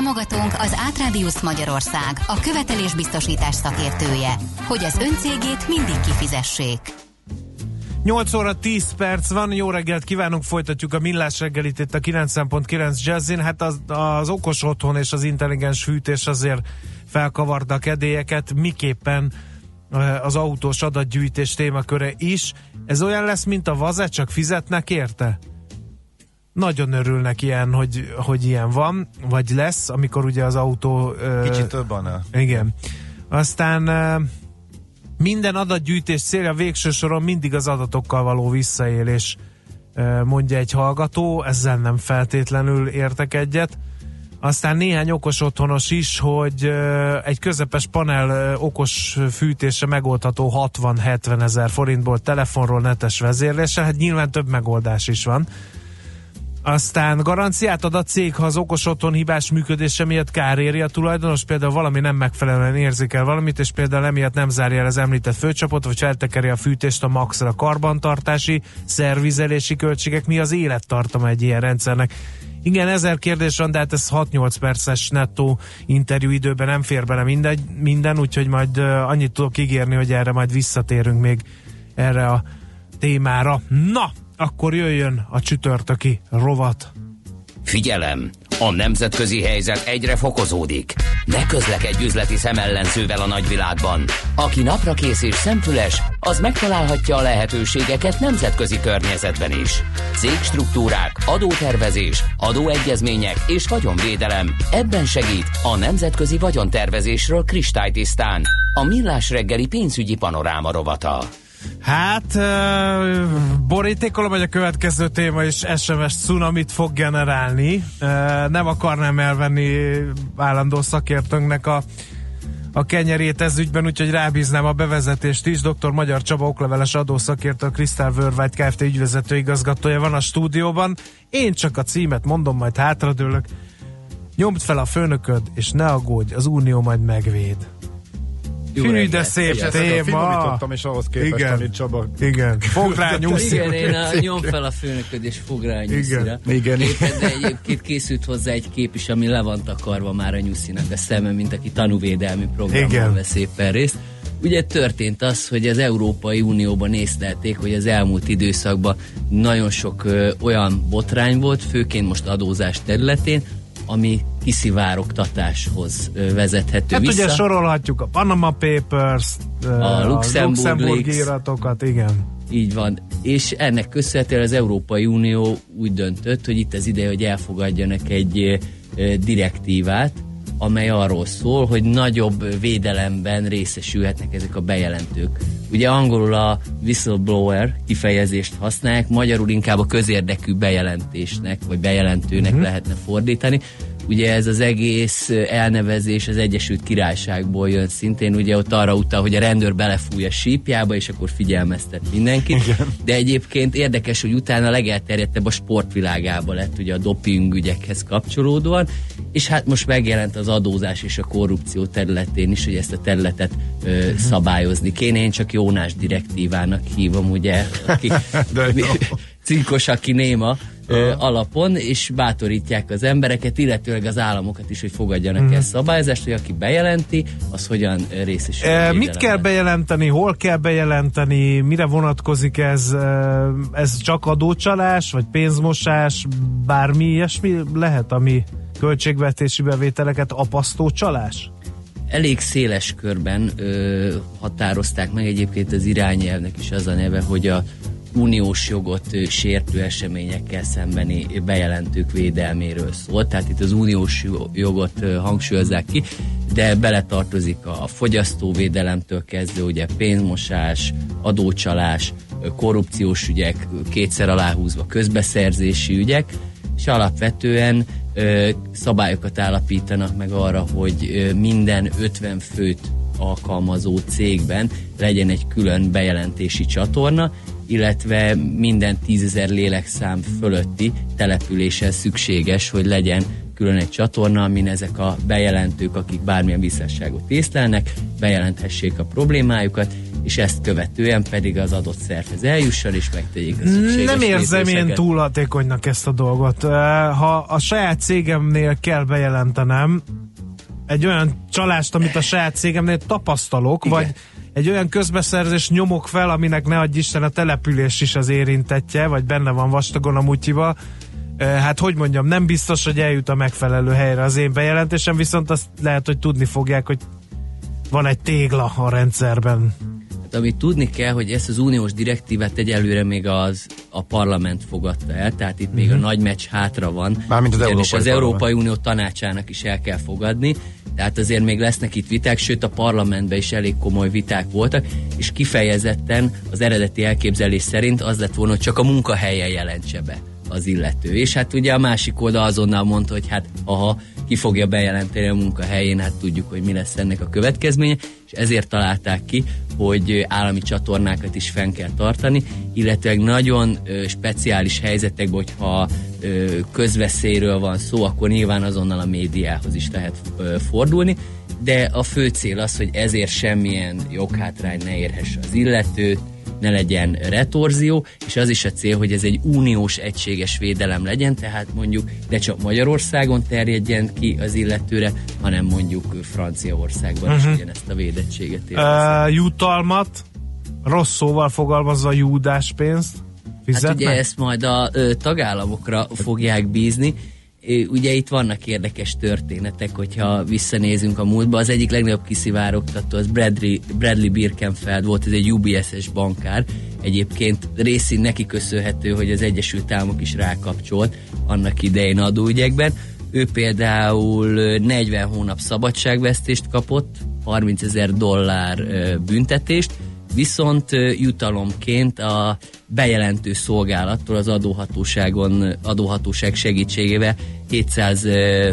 Támogatónk az Átrádiusz Magyarország, a követelésbiztosítás szakértője, hogy az öncégét mindig kifizessék. 8 óra 10 perc van, jó reggelt kívánunk, folytatjuk a millás reggelit itt a 9.9 Jazzin. Hát az, az okos otthon és az intelligens hűtés azért felkavarta a kedélyeket, miképpen az autós adatgyűjtés témaköre is. Ez olyan lesz, mint a vaze, csak fizetnek érte? Nagyon örülnek ilyen, hogy, hogy ilyen van, vagy lesz, amikor ugye az autó... Kicsit több annál. Igen. Aztán minden adatgyűjtés célja végső soron mindig az adatokkal való visszaélés, mondja egy hallgató, ezzel nem feltétlenül értek egyet. Aztán néhány okos otthonos is, hogy egy közepes panel okos fűtése megoldható 60-70 ezer forintból telefonról netes vezérléssel, hát nyilván több megoldás is van. Aztán garanciát ad a cég, ha az okos otthon hibás működése miatt kár éri a tulajdonos, például valami nem megfelelően érzékel valamit, és például emiatt nem zárja el az említett főcsapot, vagy feltekeri a fűtést a maxra. Karbantartási, szervizelési költségek, mi az élettartama egy ilyen rendszernek? Igen, ezer kérdés van, de hát ez 6-8 perces nettó interjú időben nem fér bele minden, minden úgyhogy majd annyit tudok ígérni, hogy erre majd visszatérünk még erre a témára. Na, akkor jöjjön a csütörtöki rovat. Figyelem! A nemzetközi helyzet egyre fokozódik. Ne közlekedj üzleti szemellenzővel a nagyvilágban. Aki napra kész és szemfüles, az megtalálhatja a lehetőségeket nemzetközi környezetben is. Cégstruktúrák, adótervezés, adóegyezmények és vagyonvédelem. Ebben segít a nemzetközi vagyontervezésről kristálytisztán. A Millás reggeli pénzügyi panoráma rovata. Hát, borítékolom, hogy a következő téma is SMS tsunamit fog generálni. Uh, nem akarnám elvenni állandó szakértőnknek a, a kenyerét ez ügyben, úgyhogy rábíznám a bevezetést is. Dr. Magyar Csaba okleveles adószakértő, Krisztál Worldwide Kft. ügyvezető igazgatója van a stúdióban. Én csak a címet mondom, majd hátradőlök. Nyomd fel a főnököd, és ne aggódj, az Unió majd megvéd. Hű, de szép És téma. Ezt és ahhoz képest, Igen. amit Csaba... Igen, fog rá nyúszni. Igen, én a, nyom fel a főnököd és fog rá a nyuszira. Igen. Éppen, de egyébként készült hozzá egy kép is, ami le van takarva már a nyuszinak a szeme, mint aki tanúvédelmi programban Igen. vesz éppen részt. Ugye történt az, hogy az Európai Unióban észlelték, hogy az elmúlt időszakban nagyon sok ö, olyan botrány volt, főként most adózás területén, ami kiszivárogtatáshoz vezethető Hát vissza. ugye sorolhatjuk a Panama Papers, A Luxemburg Luxemburg Leaks. iratokat, igen. Így van. És ennek köszönhetően az Európai Unió úgy döntött, hogy itt az ideje, hogy elfogadjanak egy direktívát, amely arról szól, hogy nagyobb védelemben részesülhetnek ezek a bejelentők. Ugye angolul a whistleblower kifejezést használják, magyarul inkább a közérdekű bejelentésnek, vagy bejelentőnek uh-huh. lehetne fordítani. Ugye ez az egész elnevezés az Egyesült Királyságból jön szintén, ugye ott arra utal, hogy a rendőr belefúj a sípjába, és akkor figyelmeztet mindenkit. Igen. De egyébként érdekes, hogy utána legelterjedtebb a sportvilágába lett, ugye a doping ügyekhez kapcsolódóan, és hát most megjelent az adózás és a korrupció területén is, hogy ezt a területet ö, uh-huh. szabályozni kéne. Én csak Jónás direktívának hívom, ugye, aki De jó. cinkos, aki néma ö, alapon, és bátorítják az embereket, illetőleg az államokat is, hogy fogadjanak Mhm. el szabályozást, hogy aki bejelenti, az hogyan részesül. E, mit kell bejelenteni, hol kell bejelenteni, mire vonatkozik ez? Ez csak adócsalás, vagy pénzmosás, bármi ilyesmi lehet, ami költségvetési bevételeket apasztó csalás? elég széles körben ö, határozták meg egyébként az irányelvnek is az a neve, hogy a uniós jogot sértő eseményekkel szembeni bejelentők védelméről szól. Tehát itt az uniós jo- jogot hangsúlyozzák ki, de beletartozik a fogyasztóvédelemtől kezdve ugye pénzmosás, adócsalás, korrupciós ügyek, kétszer aláhúzva közbeszerzési ügyek, és alapvetően szabályokat állapítanak meg arra, hogy minden 50 főt alkalmazó cégben legyen egy külön bejelentési csatorna, illetve minden tízezer lélekszám fölötti településen szükséges, hogy legyen külön egy csatorna, amin ezek a bejelentők, akik bármilyen visszásságot észlelnek, bejelenthessék a problémájukat, és ezt követően pedig az adott szervez eljusson, és megtegyék a szükséges Nem érzem én túl hatékonynak ezt a dolgot. Ha a saját cégemnél kell bejelentenem egy olyan csalást, amit a saját cégemnél tapasztalok, Igen. vagy egy olyan közbeszerzés nyomok fel, aminek ne adj Isten a település is az érintetje, vagy benne van vastagon a mutyiba, hát hogy mondjam, nem biztos, hogy eljut a megfelelő helyre az én bejelentésem, viszont azt lehet, hogy tudni fogják, hogy van egy tégla a rendszerben. Hát, amit tudni kell, hogy ezt az uniós direktívát egyelőre még az a parlament fogadta el, tehát itt még a nagy meccs hátra van. Mármint az Európai az Parlament. Európai Unió tanácsának is el kell fogadni, tehát azért még lesznek itt viták, sőt a parlamentben is elég komoly viták voltak, és kifejezetten az eredeti elképzelés szerint az lett volna, hogy csak a munkahelyen jelentse be az illető. És hát ugye a másik oldal azonnal mondta, hogy hát aha, ki fogja bejelenteni a munkahelyén, hát tudjuk, hogy mi lesz ennek a következménye, és ezért találták ki, hogy állami csatornákat is fenn kell tartani, illetve nagyon speciális helyzetekben, hogyha ö, közveszélyről van szó, akkor nyilván azonnal a médiához is lehet fordulni, de a fő cél az, hogy ezért semmilyen joghátrány ne érhesse az illetőt, ne legyen retorzió, és az is a cél, hogy ez egy uniós egységes védelem legyen, tehát mondjuk ne csak Magyarországon terjedjen ki az illetőre, hanem mondjuk Franciaországban uh-huh. is ugyanezt a védettséget. Uh, jutalmat, rossz szóval fogalmazva júdás pénzt Hát fizetnek? ugye ezt majd a ö, tagállamokra fogják bízni. Ugye itt vannak érdekes történetek, hogyha visszanézünk a múltba. Az egyik legnagyobb kiszivárogtató az Bradley, Bradley Birkenfeld volt, ez egy UBS-es bankár. Egyébként részén neki köszönhető, hogy az Egyesült Államok is rákapcsolt annak idején adóügyekben. Ő például ö, 40 hónap szabadságvesztést kapott, 30 ezer dollár büntetést, viszont jutalomként a bejelentő szolgálattól az adóhatóságon, adóhatóság segítségével 700 ö,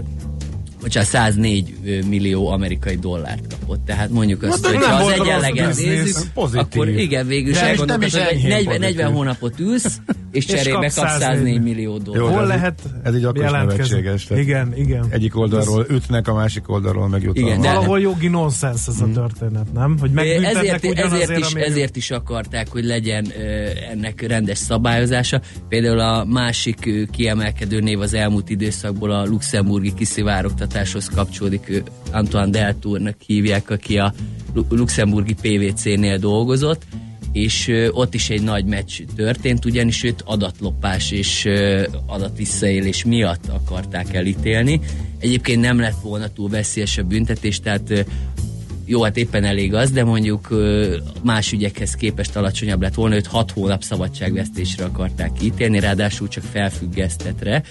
bocsánat, 104 ö, millió amerikai dollárt kapott. Tehát mondjuk azt, Hát hogy ha az egyenleget nézzük, akkor igen, végül is hogy enyhén 40, 40 pozitív. hónapot ülsz, és cserébe kapsz 104 104 millió dollárt. Hol ez lehet ez így akkor nevetséges, Igen, igen. Egyik oldalról ütnek, a másik oldalról meg jutalmat. Igen, de- Valahol jogi nonsens ez a történet, nem? Hogy ezért, ezért, is, amíg- ezért is akarták, hogy legyen ö, ennek rendes szabályozása. Például a másik ö, kiemelkedő név az elmúlt időszakból a luxemburgi kiszivárogtatáshoz kapcsolódik. Ö, Antoine Deltournak hívják, aki a lu- luxemburgi PVC-nél dolgozott és ott is egy nagy meccs történt, ugyanis őt adatlopás és adatvisszaélés miatt akarták elítélni. Egyébként nem lett volna túl veszélyes a büntetés, tehát jó, hát éppen elég az, de mondjuk más ügyekhez képest alacsonyabb lett volna, őt 6 hónap szabadságvesztésre akarták ítélni, ráadásul csak felfüggesztetre.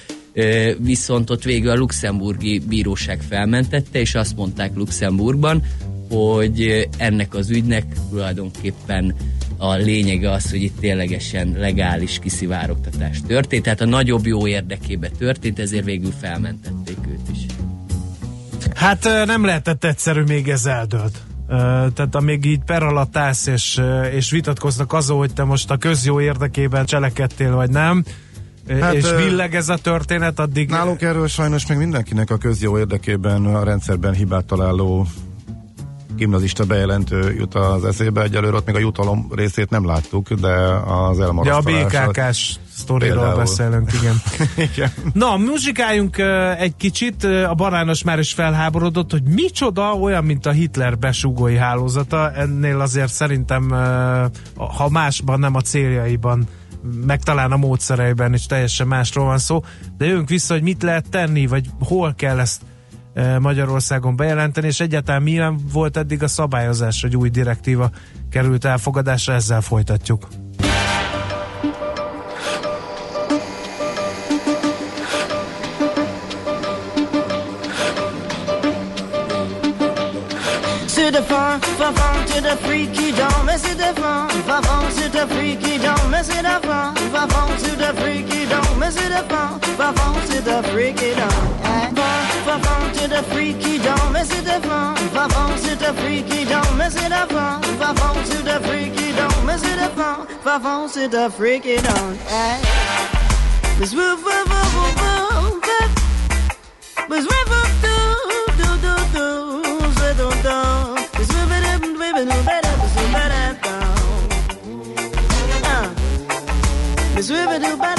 Viszont ott végül a luxemburgi bíróság felmentette, és azt mondták Luxemburgban, hogy ennek az ügynek tulajdonképpen a lényege az, hogy itt ténylegesen legális kiszivárogtatás történt, tehát a nagyobb jó érdekébe történt, ezért végül felmentették őt is. Hát nem lehetett egyszerű, még ez eldőlt. Ö, Tehát amíg így per alatt állsz, és, és vitatkoznak azon, hogy te most a közjó érdekében cselekedtél, vagy nem, hát, és ö, billeg ez a történet, addig... Nálunk erről sajnos még mindenkinek a közjó érdekében a rendszerben hibát találó gimnazista bejelentő jut az eszébe. Egyelőre ott még a jutalom részét nem láttuk, de az Ja, a elmarasztalás... BKK-s sztoriról Például. beszélünk, igen. Igen. Na, muzsikáljunk egy kicsit, a barános már is felháborodott, hogy micsoda olyan, mint a Hitler besúgói hálózata, ennél azért szerintem, ha másban, nem a céljaiban, meg talán a módszereiben is teljesen másról van szó, de jövünk vissza, hogy mit lehet tenni, vagy hol kell ezt ö, Magyarországon bejelenteni, és egyáltalán milyen volt eddig a szabályozás, hogy új direktíva került elfogadásra, ezzel folytatjuk. c'est de fin, fin, fin, c'est de fruits qui dort, mais c'est de fin, fin, fin, c'est de fruits qui dort, mais c'est de fin, fin, fin, c'est de fruits qui dort, mais c'est de fin, fin, fin, c'est de fruits qui dort. Fin, fin, c'est de fruits qui dort, mais c'est de fin, fin, fin, c'est de fruits qui dort, mais c'est de fin, fin, fin, c'est de fruits qui dort, mais c'est de fin, fin, fin, c'est de fruits qui dort. Cause woo, woo, woo, woo, woo, woo, woo, woo, woo, woo, woo, river do, better.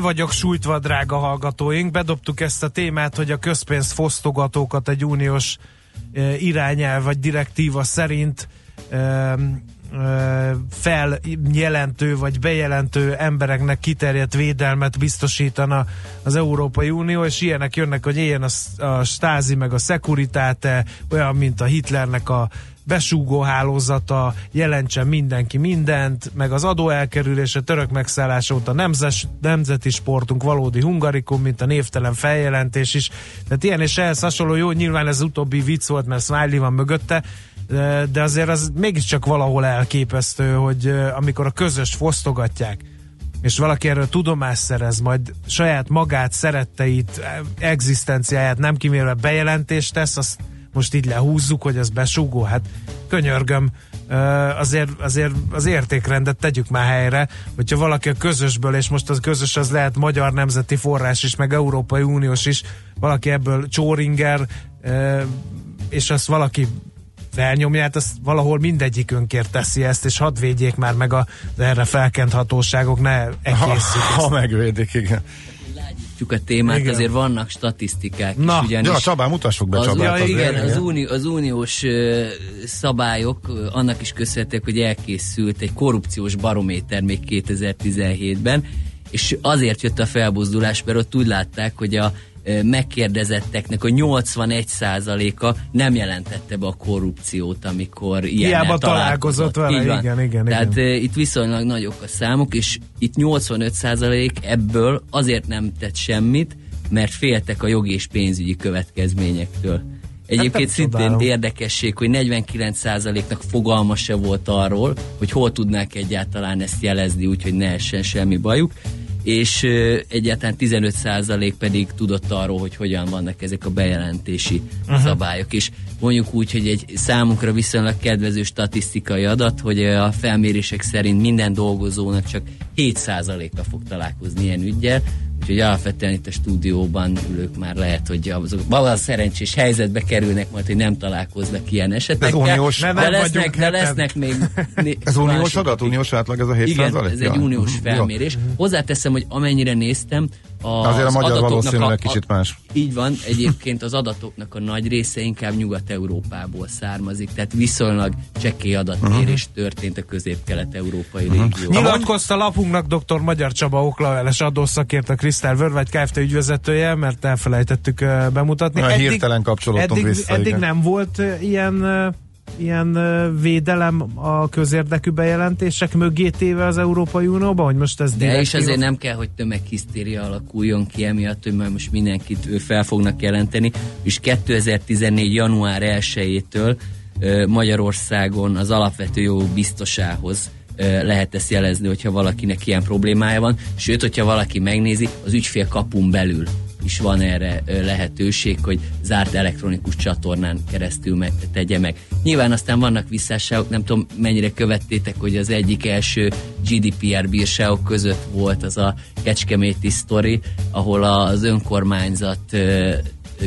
Le vagyok sújtva, drága hallgatóink. Bedobtuk ezt a témát, hogy a közpénzt fosztogatókat egy uniós e, irányelv vagy direktíva szerint e, e, feljelentő vagy bejelentő embereknek kiterjedt védelmet biztosítana az Európai Unió, és ilyenek jönnek, hogy éljen a, a stázi meg a szekuritáte, olyan, mint a Hitlernek a besúgó hálózata, jelentsen mindenki mindent, meg az adóelkerülés, a török megszállás óta nemzes, nemzeti sportunk valódi hungarikum, mint a névtelen feljelentés is. Tehát ilyen és ehhez hasonló, jó, nyilván ez utóbbi vicc volt, mert Smiley van mögötte, de- azért az mégiscsak valahol elképesztő, hogy amikor a közös fosztogatják, és valaki erről tudomást szerez, majd saját magát, szeretteit, eh, egzisztenciáját nem kimérve bejelentést tesz, azt most így lehúzzuk, hogy az besúgó, hát könyörgöm, azért, azért az értékrendet tegyük már helyre, hogyha valaki a közösből, és most az közös az lehet magyar nemzeti forrás is, meg Európai Uniós is, valaki ebből csóringer, és azt valaki felnyomja, hát azt valahol mindegyikünkért teszi ezt, és hadd védjék már meg a, erre felkent hatóságok, ne Ha, egészük. ha megvédik, igen. Lágyítjuk a témát, Igen. azért vannak statisztikák Na, is, Ja, Csabán, mutassuk be az, Csabát ja, igen, az, igen. uni, az uniós ö, szabályok ö, annak is köszönhetők, hogy elkészült egy korrupciós barométer még 2017-ben, és azért jött a felbuzdulás, mert ott úgy látták, hogy a megkérdezetteknek a 81%-a nem jelentette be a korrupciót, amikor ilyen Hiába találkozott vele, van. igen, igen, Tehát igen. itt viszonylag nagyok a számok, és itt 85% ebből azért nem tett semmit, mert féltek a jogi és pénzügyi következményektől. Egyébként nem szintén csodálom. érdekesség, hogy 49%-nak fogalma se volt arról, hogy hol tudnák egyáltalán ezt jelezni, úgyhogy ne essen semmi bajuk, és egyáltalán 15% pedig tudott arról, hogy hogyan vannak ezek a bejelentési uh-huh. szabályok. És mondjuk úgy, hogy egy számunkra viszonylag kedvező statisztikai adat, hogy a felmérések szerint minden dolgozónak csak 7%-a fog találkozni ilyen ügyel, Úgyhogy alapvetően itt a stúdióban ülők már lehet, hogy azok valahol szerencsés helyzetbe kerülnek majd, hogy nem találkoznak ilyen esetekkel. Ez uniós- de, nem lesznek, de lesznek még... Ez uniós adat? Uniós átlag ez a 7 igen, ez egy uniós Ja. felmérés. Hozzáteszem, hogy amennyire néztem, a, Azért a magyar adatoknak valószínűleg kicsit más. Így van, egyébként az adatoknak a nagy része inkább Nyugat-Európából származik, tehát viszonylag csekély adatmérés Mhm. történt a közép-kelet-európai régióban. Nyilatkozta lapunknak dr. Magyar Csaba okleveles adószakért a Krisztál Vörvegy Kft. ügyvezetője, mert elfelejtettük bemutatni. Na, hirtelen kapcsolódtunk eddig, vissza, Eddig igen. nem volt ilyen ilyen védelem a közérdekű bejelentések mögé téve az Európai Unióban, hogy most ez De és azért nem kell, hogy tömeghisztéria alakuljon ki emiatt, hogy majd most mindenkit fel fognak jelenteni, és 2014. január 1-től ö, Magyarországon az alapvető jogok biztosához lehet ezt jelezni, hogyha valakinek ilyen problémája van, sőt, hogyha valaki megnézi, az ügyfél kapun belül is van erre lehetőség, hogy zárt elektronikus csatornán keresztül me- tegye meg. Nyilván aztán vannak visszásságok, nem tudom mennyire követtétek, hogy az egyik első GDPR bírságok között volt az a kecskeméti sztori, ahol az önkormányzat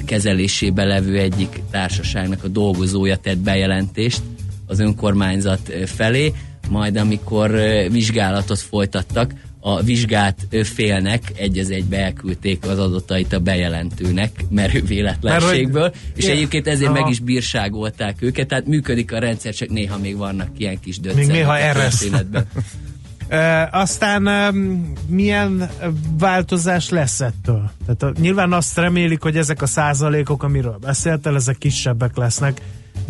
kezelésébe levő egyik társaságnak a dolgozója tett bejelentést az önkormányzat felé, majd amikor vizsgálatot folytattak, a vizsgált ö, félnek egy az egybe elküldték az adatait a bejelentőnek merő véletlenségből, és Igen. egyébként ezért Aha. meg is bírságolták őket, tehát működik a rendszer, csak néha még vannak ilyen kis döccek néha a történetben. E, aztán e, milyen változás lesz ettől? Tehát a, nyilván azt remélik, hogy ezek a százalékok, amiről beszéltél, ezek kisebbek lesznek,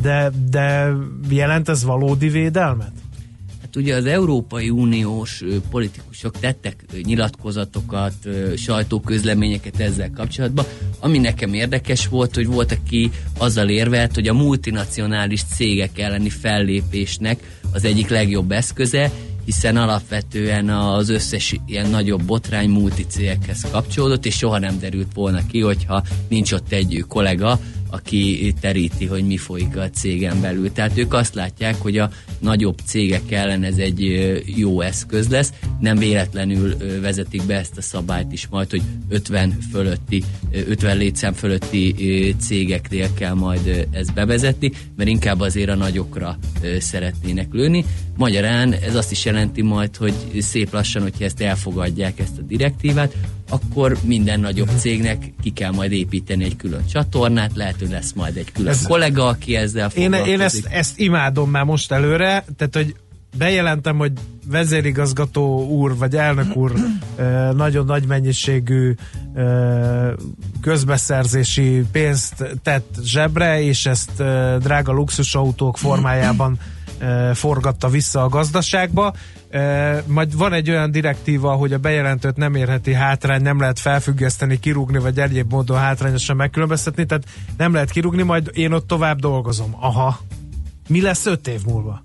de, de jelent ez valódi védelmet? Hát ugye az Európai Uniós politikusok tettek nyilatkozatokat, sajtóközleményeket ezzel kapcsolatban. Ami nekem érdekes volt, hogy volt, aki azzal érvelt, hogy a multinacionális cégek elleni fellépésnek az egyik legjobb eszköze, hiszen alapvetően az összes ilyen nagyobb botrány multicégekhez kapcsolódott, és soha nem derült volna ki, hogyha nincs ott egy kollega, aki teríti, hogy mi folyik a cégen belül. Tehát ők azt látják, hogy a nagyobb cégek ellen ez egy jó eszköz lesz. Nem véletlenül vezetik be ezt a szabályt is majd, hogy 50 fölötti, ö, 50 létszám fölötti cégeknél kell majd ezt bevezetni, mert inkább azért a nagyokra szeretnének lőni. Magyarán ez azt is jelenti majd, hogy szép lassan, hogyha ezt elfogadják, ezt a direktívát, akkor minden nagyobb cégnek ki kell majd építeni egy külön csatornát, lehet, hogy lesz majd egy külön Ez- kollega, aki ezzel Én, foglalkozik. én ezt, ezt imádom már most előre, tehát hogy bejelentem, hogy vezérigazgató úr, vagy elnök úr nagyon nagy mennyiségű közbeszerzési pénzt tett zsebre, és ezt drága luxusautók formájában forgatta vissza a gazdaságba. Ö, Majd van egy olyan direktíva, hogy a bejelentőt nem érheti hátrány, nem lehet felfüggeszteni, kirúgni, vagy egyéb módon hátrányosan megkülönböztetni, tehát nem lehet kirúgni, majd én ott tovább dolgozom. Aha. Mi lesz öt év múlva?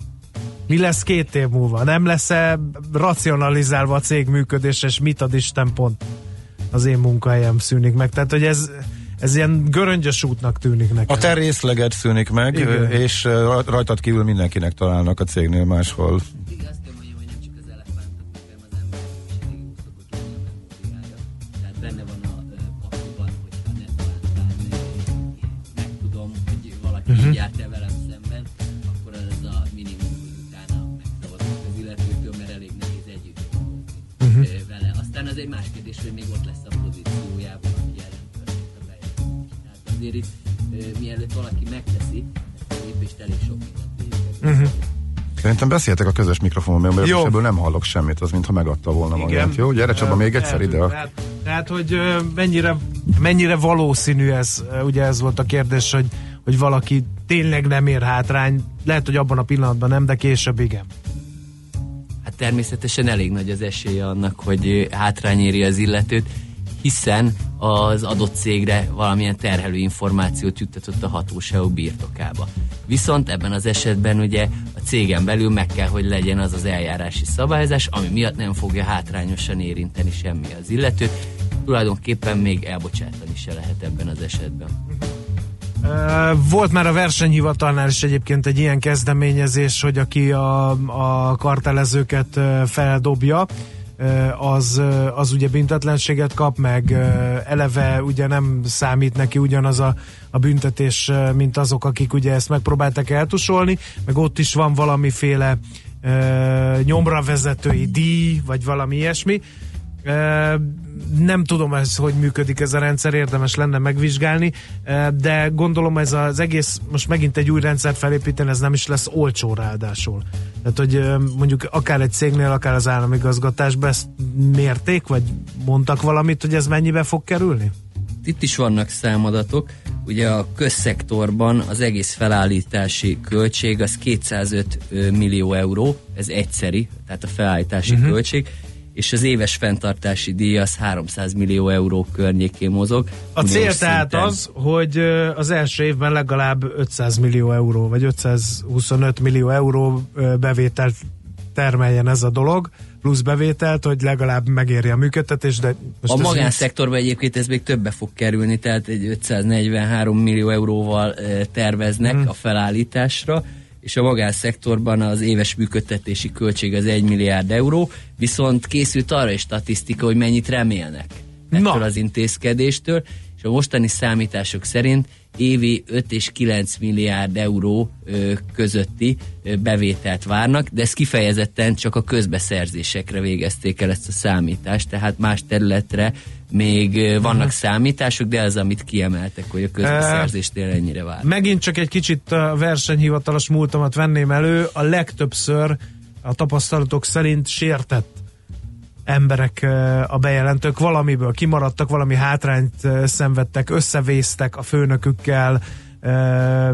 Mi lesz két év múlva? Nem lesz-e racionalizálva a cég működés, és mit ad Isten pont az én munkahelyem szűnik meg? Tehát, hogy ez, ez ilyen göröngyös útnak tűnik nekem. A te részleged szűnik meg, Igen. és rajtad kívül mindenkinek találnak a cégnél máshol. Egy más kérdés, hogy még ott lesz a pozíciójában, aki történt a bejelentés. Tehát azért itt, mielőtt valaki megteszi, ezt a lépést elég sok mindent végig. Szerintem beszéltek a közös mikrofonon, mert Jó. ebből nem hallok semmit, az mintha megadta volna magát. Jó, gyere Csaba, még egyszer ide. Tehát, tehát hogy mennyire, mennyire valószínű ez, ugye ez volt a kérdés, hogy, hogy valaki tényleg nem ér hátrány, lehet, hogy abban a pillanatban nem, de később igen. Természetesen elég nagy az esélye annak, hogy ö, hátrány éri az illetőt, hiszen az adott cégre valamilyen terhelő információt juttatott a hatóságok birtokába. Viszont ebben az esetben ugye a cégen belül meg kell, hogy legyen az az eljárási szabályozás, ami miatt nem fogja hátrányosan érinteni semmi az illetőt. Tulajdonképpen még elbocsátani se lehet ebben az esetben. Volt már a versenyhivatalnál is egyébként egy ilyen kezdeményezés, hogy aki a, a kartelezőket feldobja, az, az ugye büntetlenséget kap, meg eleve ugye nem számít neki ugyanaz a, a büntetés, mint azok, akik ugye ezt megpróbáltak eltusolni, meg ott is van valamiféle nyomra vezetői díj, vagy valami ilyesmi. Nem tudom ez, hogy működik ez a rendszer, érdemes lenne megvizsgálni, de gondolom ez az egész, most megint egy új rendszert felépíteni, ez nem is lesz olcsó ráadásul. Tehát, hogy mondjuk akár egy cégnél, akár az államigazgatásban ezt mérték, vagy mondtak valamit, hogy ez mennyibe fog kerülni? Itt is vannak számadatok. Ugye a közszektorban az egész felállítási költség az 205 millió euró, ez egyszeri, tehát a felállítási uh-huh. költség, és az éves fenntartási díj az 300 millió euró környékén mozog. A cél tehát az, hogy az első évben legalább 500 millió euró, vagy 525 millió euró bevételt termeljen ez a dolog, plusz bevételt, hogy legalább megérje a működtetés, de most A magánszektorban egyébként ez még többe fog kerülni, tehát egy 543 millió euróval terveznek hmm. a felállításra, és a magánszektorban az éves működtetési költség az 1 milliárd euró, viszont készült arra is statisztika, hogy mennyit remélnek ettől Na. az intézkedéstől, és a mostani számítások szerint évi 5 és 9 milliárd euró közötti bevételt várnak, de ez kifejezetten csak a közbeszerzésekre végezték el ezt a számítást, tehát más területre még vannak uh-huh. számítások, de az, amit kiemeltek, hogy a közbeszerzésnél ennyire vár. Megint csak egy kicsit a versenyhivatalos múltamat venném elő, a legtöbbször a tapasztalatok szerint sértett emberek, a bejelentők valamiből kimaradtak, valami hátrányt szenvedtek, összevésztek a főnökükkel,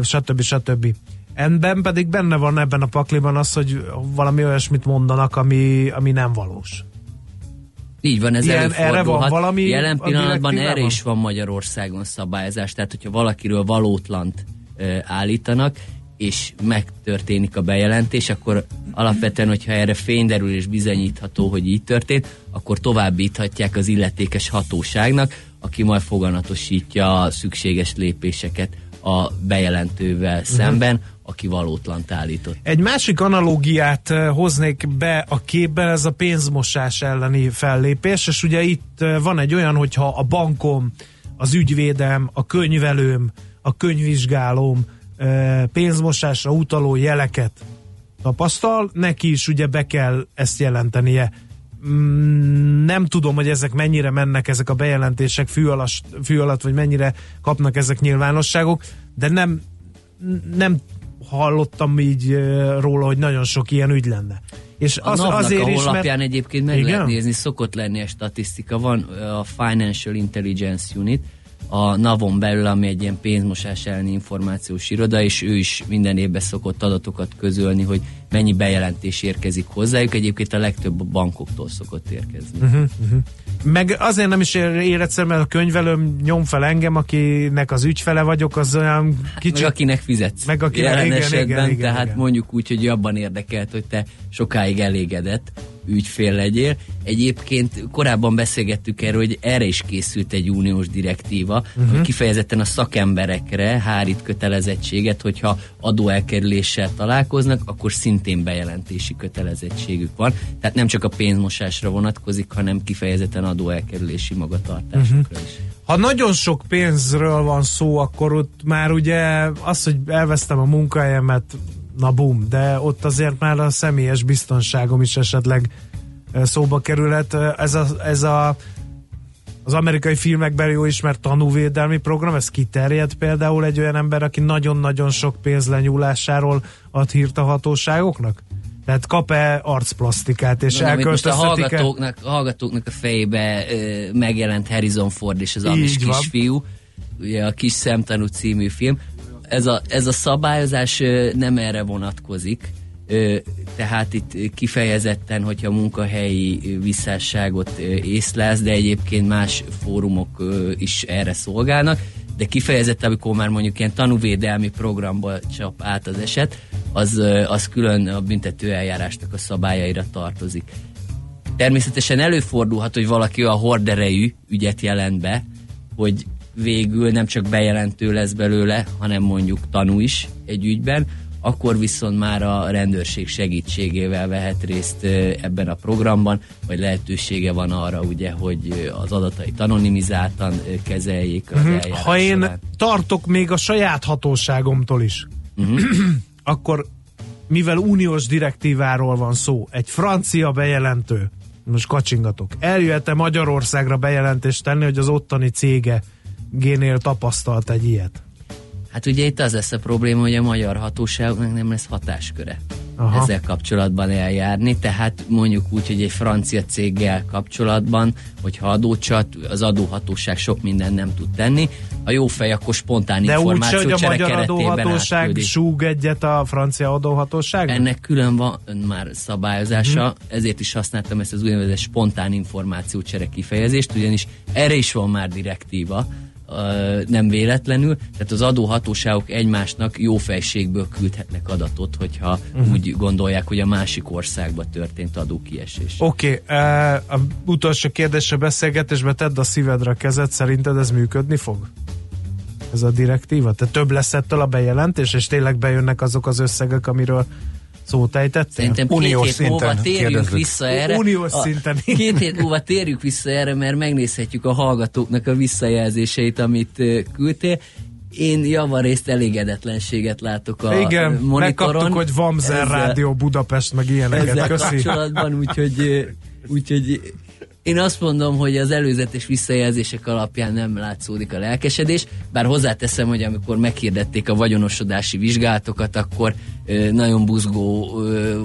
stb. stb. Ebben pedig benne van ebben a pakliban az, hogy valami olyasmit mondanak, ami, ami nem valós. Így van, ez Ilyen, erre van valami Jelen pillanatban erre is van Magyarországon szabályozás, tehát hogyha valakiről valótlant e, állítanak, és megtörténik a bejelentés, akkor alapvetően, hogyha erre fényderül és bizonyítható, hogy így történt, akkor továbbíthatják az illetékes hatóságnak, aki majd foganatosítja a szükséges lépéseket a bejelentővel uh-huh. szemben, aki valótlant állított. Egy másik analógiát eh, hoznék be a képbe, ez a pénzmosás elleni fellépés, és ugye itt eh, van egy olyan, hogyha a bankom, az ügyvédem, a könyvelőm, a könyvvizsgálóm, pénzmosásra utaló jeleket tapasztal, neki is ugye be kell ezt jelentenie. Mm, nem tudom, hogy ezek mennyire mennek ezek a bejelentések fű alatt, fű alatt, vagy mennyire kapnak ezek nyilvánosságok, de nem, nem hallottam így róla, hogy nagyon sok ilyen ügy lenne. És az, a azért a is, mert... egyébként meg Igen? lehet nézni, szokott lenni a statisztika. Van a Financial Intelligence Unit, a NAVon belül, ami egy ilyen pénzmosás elleni információs iroda, és ő is minden évben szokott adatokat közölni, hogy mennyi bejelentés érkezik hozzájuk. Egyébként a legtöbb a bankoktól szokott érkezni. Uh-huh, uh-huh. Meg azért nem is ér egyszer, mert a könyvelőm nyom fel engem, akinek az ügyfele vagyok, az olyan kicsit... Meg akinek fizetsz. Meg akinek, Jelen igen, esetben, igen, igen, tehát igen. mondjuk úgy, hogy abban érdekelt, hogy te sokáig elégedett ügyfél legyél. Egyébként korábban beszélgettük erről, hogy erre is készült egy uniós direktíva, uh-huh. hogy kifejezetten a szakemberekre hárít kötelezettséget, hogyha adóelkerüléssel találkoznak, akkor szintén bejelentési kötelezettségük van. Tehát nem csak a pénzmosásra vonatkozik, hanem kifejezetten adóelkerülési magatartásokra uh-huh. is. Ha nagyon sok pénzről van szó, akkor ott már ugye az, hogy elvesztem a munkahelyemet, na bum, de ott azért már a személyes biztonságom is esetleg szóba kerülhet. Ez a, ez a az amerikai filmekben jó ismert tanúvédelmi program, ez kiterjed például egy olyan ember, aki nagyon-nagyon sok pénz lenyúlásáról ad hírt a hatóságoknak? Tehát kap-e arcplasztikát, és Na, most a hallgatóknak, a hallgatóknak a fejébe ö, megjelent Harrison Ford és az amis kisfiú, ugye a Kis Szemtanú című film, ez a, ez a szabályozás nem erre vonatkozik, tehát itt kifejezetten, hogyha munkahelyi visszásságot észlelsz, de egyébként más fórumok is erre szolgálnak, de kifejezetten, amikor már mondjuk ilyen tanúvédelmi programba csap át az eset, az, az külön a büntető eljárásnak a szabályaira tartozik. Természetesen előfordulhat, hogy valaki a horderejű ügyet jelent be, hogy végül nem csak bejelentő lesz belőle, hanem mondjuk tanú is egy ügyben, akkor viszont már a rendőrség segítségével vehet részt ebben a programban, vagy lehetősége van arra, ugye, hogy az adatait anonimizáltan kezeljék az Mhm. Ha én során. tartok még a saját hatóságomtól is, Mhm. akkor mivel uniós direktíváról van szó, egy francia bejelentő, most kacsingatok, eljöhet-e Magyarországra bejelentést tenni, hogy az ottani cége génél tapasztalt egy ilyet? Hát ugye itt az lesz a probléma, hogy a magyar hatóságoknak nem lesz hatásköre Aha. Ezzel kapcsolatban eljárni, tehát mondjuk úgy, hogy egy francia céggel kapcsolatban, hogyha adócsat, az adóhatóság sok mindent nem tud tenni, a jó fej akkor spontán De úgy információ hogy a magyar keretében adóhatóság átküldi. súg egyet a francia adóhatóság? Ennek külön van már szabályozása, uh-huh. ezért is használtam ezt az úgynevezett spontán információcsere kifejezést, ugyanis erre is van már direktíva, nem véletlenül, tehát az adóhatóságok egymásnak jó fejségből küldhetnek adatot, hogyha uh-huh. úgy gondolják, hogy a másik országba történt adókiesés. Oké, okay, a utolsó kérdésre beszélgetésbe tedd a szívedre a kezed, szerinted ez működni fog? Ez a direktíva? Te több lesz ettől a bejelentés, és tényleg bejönnek azok az összegek, amiről szót ejtettél? Szerintem két Uniós hét múlva térjünk kérdezzük. vissza erre. Uniós A- szinten. Két hét múlva térjünk vissza erre, mert megnézhetjük a hallgatóknak a visszajelzéseit, amit küldtél. Én javarészt elégedetlenséget látok a Igen, monitoron. megkaptuk, hogy Vamzer Ezzel- Rádió Budapest, meg ilyeneket. ezzel Köszi. kapcsolatban, úgyhogy, úgyhogy én azt mondom, hogy az előzetes visszajelzések alapján nem látszódik a lelkesedés, bár hozzáteszem, hogy amikor meghirdették a vagyonosodási vizsgálatokat, akkor nagyon buzgó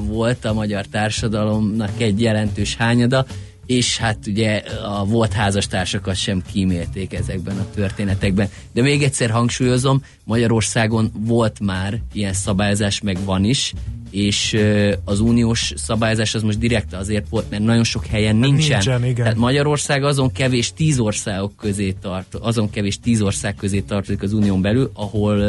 volt a magyar társadalomnak egy jelentős hányada, és hát ugye a volt házastársakat sem kímélték ezekben a történetekben. De még egyszer hangsúlyozom, Magyarországon volt már ilyen szabályozás, meg van is, és az uniós szabályozás az most direkt azért volt, mert nagyon sok helyen nincsen. nincsen, igen. Tehát Magyarország azon kevés tíz országok közé tart, azon kevés tíz ország közé tartozik az unión belül, ahol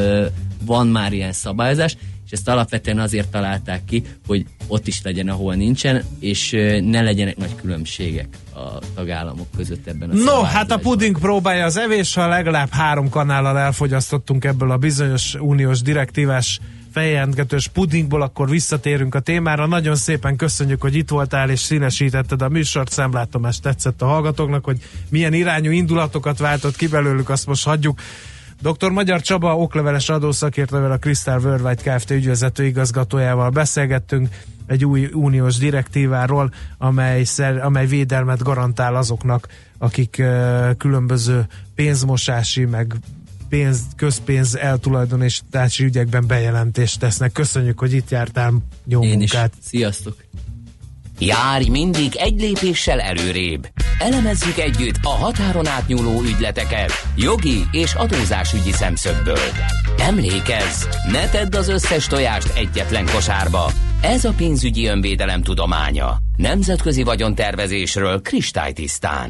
van már ilyen szabályozás, és ezt alapvetően azért találták ki, hogy ott is legyen, ahol nincsen, és ne legyenek nagy különbségek a tagállamok között ebben a No, hát a puding próbálja az evés, ha legalább három kanállal elfogyasztottunk ebből a bizonyos uniós direktívás fejjelentgetős pudingból, akkor visszatérünk a témára. Nagyon szépen köszönjük, hogy itt voltál és színesítetted a műsort. Szemlátomás tetszett a hallgatóknak, hogy milyen irányú indulatokat váltott ki belőlük, azt most hagyjuk. Dr. Magyar Csaba, okleveles adószakértővel, a Crystal Worldwide Kft. ügyvezető igazgatójával beszélgettünk egy új uniós direktíváról, amely, szer, amely védelmet garantál azoknak, akik uh, különböző pénzmosási, meg pénz, közpénz eltulajdonítási ügyekben bejelentést tesznek. Köszönjük, hogy itt jártál. Jó Én is. munkát. Sziasztok! Járj mindig egy lépéssel előrébb. Elemezzük együtt a határon átnyúló ügyleteket jogi és adózásügyi szemszögből. Emlékezz, ne tedd az összes tojást egyetlen kosárba. Ez a pénzügyi önvédelem tudománya. Nemzetközi vagyontervezésről kristálytisztán.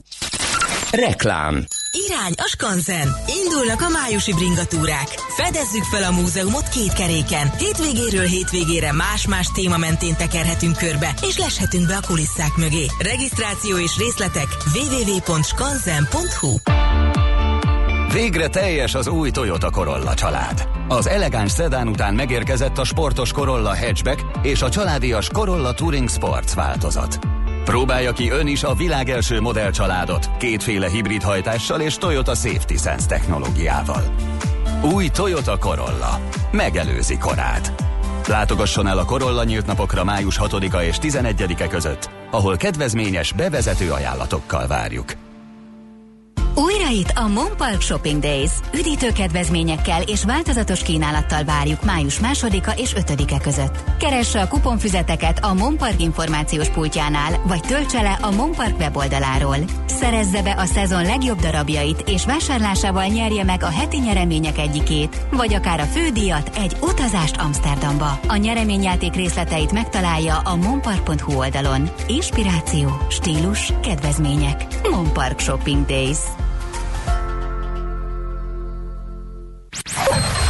Reklám Irány a Skanzen! Indulnak a májusi bringatúrák. Fedezzük fel a múzeumot két keréken. Hétvégéről hétvégére más-más téma mentén tekerhetünk körbe, és leshetünk be a kulisszák mögé. Regisztráció és részletek www.skanzen.hu Végre teljes az új Toyota Corolla család. Az elegáns szedán után megérkezett a sportos Corolla Hatchback és a családias Corolla Touring Sports változat. Próbálja ki ön is a világ első modellcsaládot kétféle hibrid hajtással és Toyota Safety Sense technológiával. Új Toyota Corolla. Megelőzi korát. Látogasson el a Corolla nyílt napokra május 6-a és 11-e között, ahol kedvezményes bevezető ajánlatokkal várjuk. Újra itt a Monpark Shopping Days. Üdítő kedvezményekkel és változatos kínálattal várjuk május másodika és 5-e között. Keresse a kuponfüzeteket a Monpark információs pultjánál, vagy töltse le a Monpark weboldaláról. Szerezze be a szezon legjobb darabjait, és vásárlásával nyerje meg a heti nyeremények egyikét, vagy akár a fődíjat, egy utazást Amsterdamba. A nyereményjáték részleteit megtalálja a monpark.hu oldalon. Inspiráció, stílus, kedvezmények. Monpark Shopping Days.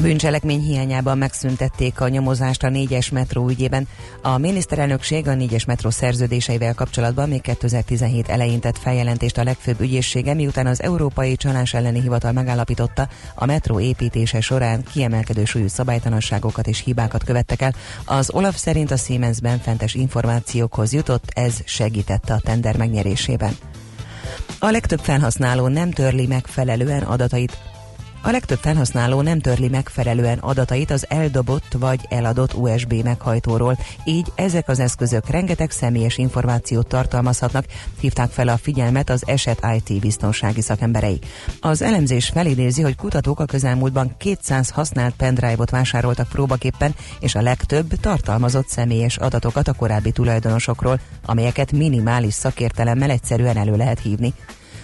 Bűncselekmény hiányában megszüntették a nyomozást a 4-es metró ügyében. A miniszterelnökség a 4-es metró szerződéseivel kapcsolatban még 2017 elején tett feljelentést a legfőbb ügyészsége, miután az Európai Csalás elleni hivatal megállapította, a metró építése során kiemelkedő súlyú szabálytalanságokat és hibákat követtek el. Az Olaf szerint a Siemensben fentes információkhoz jutott, ez segítette a tender megnyerésében. A legtöbb felhasználó nem törli megfelelően adatait a legtöbb felhasználó nem törli megfelelően adatait az eldobott vagy eladott USB meghajtóról, így ezek az eszközök rengeteg személyes információt tartalmazhatnak, hívták fel a figyelmet az eset IT biztonsági szakemberei. Az elemzés felidézi, hogy kutatók a közelmúltban 200 használt pendrive-ot vásároltak próbaképpen, és a legtöbb tartalmazott személyes adatokat a korábbi tulajdonosokról, amelyeket minimális szakértelemmel egyszerűen elő lehet hívni.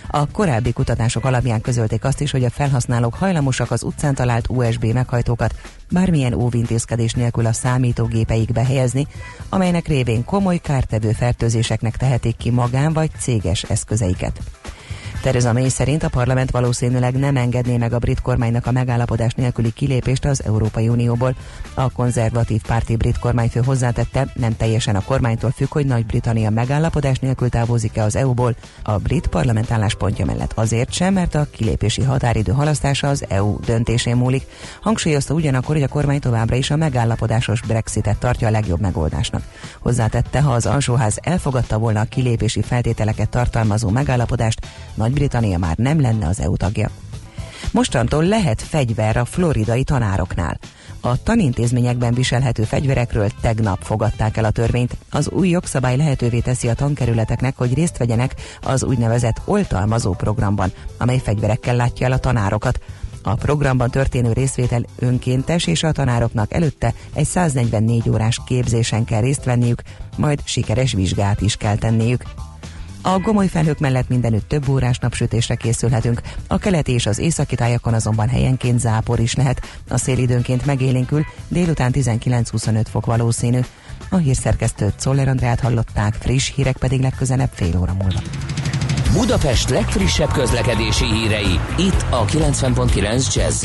A korábbi kutatások alapján közölték azt is, hogy a felhasználók hajlamosak az utcán talált USB meghajtókat bármilyen óvintézkedés nélkül a számítógépeikbe helyezni, amelynek révén komoly kártevő fertőzéseknek tehetik ki magán vagy céges eszközeiket. Theresa May szerint a parlament valószínűleg nem engedné meg a brit kormánynak a megállapodás nélküli kilépést az Európai Unióból. A konzervatív párti brit kormányfő hozzátette, nem teljesen a kormánytól függ, hogy Nagy-Britannia megállapodás nélkül távozik-e az EU-ból. A brit parlament álláspontja mellett azért sem, mert a kilépési határidő halasztása az EU döntésén múlik. Hangsúlyozta ugyanakkor, hogy a kormány továbbra is a megállapodásos Brexitet tartja a legjobb megoldásnak. Hozzátette, ha az alsóház elfogadta volna a kilépési feltételeket tartalmazó megállapodást, Nagy-Britannia már nem lenne az EU tagja. Mostantól lehet fegyver a floridai tanároknál. A tanintézményekben viselhető fegyverekről tegnap fogadták el a törvényt. Az új jogszabály lehetővé teszi a tankerületeknek, hogy részt vegyenek az úgynevezett oltalmazó programban, amely fegyverekkel látja el a tanárokat. A programban történő részvétel önkéntes, és a tanároknak előtte egy 144 órás képzésen kell részt venniük, majd sikeres vizsgát is kell tenniük. A gomoly felhők mellett mindenütt több órás napsütésre készülhetünk, a keleti és az északi tájakon azonban helyenként zápor is lehet, a szél időnként megélénkül, délután 19-25 fok valószínű. A hírszerkesztőt Szoller Andrát hallották, friss hírek pedig legközelebb fél óra múlva. Budapest legfrissebb közlekedési hírei, itt a 90.9 jazz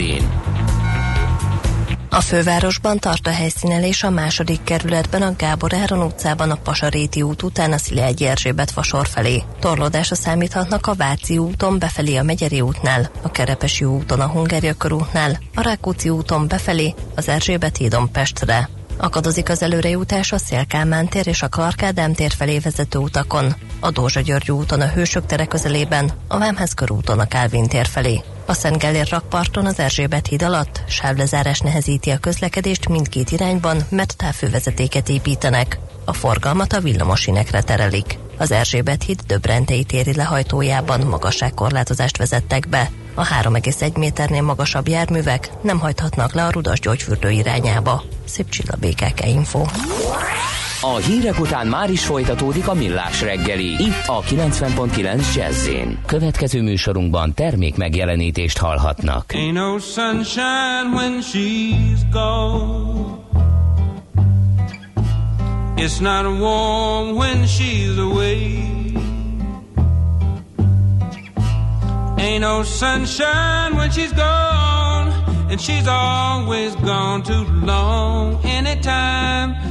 A fővárosban tart a helyszínelés a második kerületben a Gábor Áron utcában a Pasaréti út után a Szilágyi Erzsébet fasor felé. Torlódásra számíthatnak a Váci úton befelé a Megyeri útnál, a Kerepesi úton a Hungária körútnál, a Rákóczi úton befelé az Erzsébet hídon Pestre. Akadozik az előrejutás a Szélkálmán tér és a Klarkádám tér felé vezető utakon, a Dózsa György úton a Hősök tere közelében, a Vámház körúton a Kálvin tér felé. A Szent Gellér rakparton az Erzsébet híd alatt sávlezárás nehezíti a közlekedést mindkét irányban, mert távfővezetéket építenek. A forgalmat a villamosinekre terelik. Az Erzsébet híd Döbrentei téri lehajtójában magasságkorlátozást vezettek be. A 3,1 méternél magasabb járművek nem hajthatnak le a rudas gyógyfürdő irányába. Szép csilla BKK Info. A hírek után már is folytatódik a millás reggeli, itt a 90.9 jazz Következő műsorunkban termék megjelenítést hallhatnak. Ain't no sunshine when she's gone. It's not warm when she's away. Ain't no sunshine when she's gone. And she's always gone too long. Anytime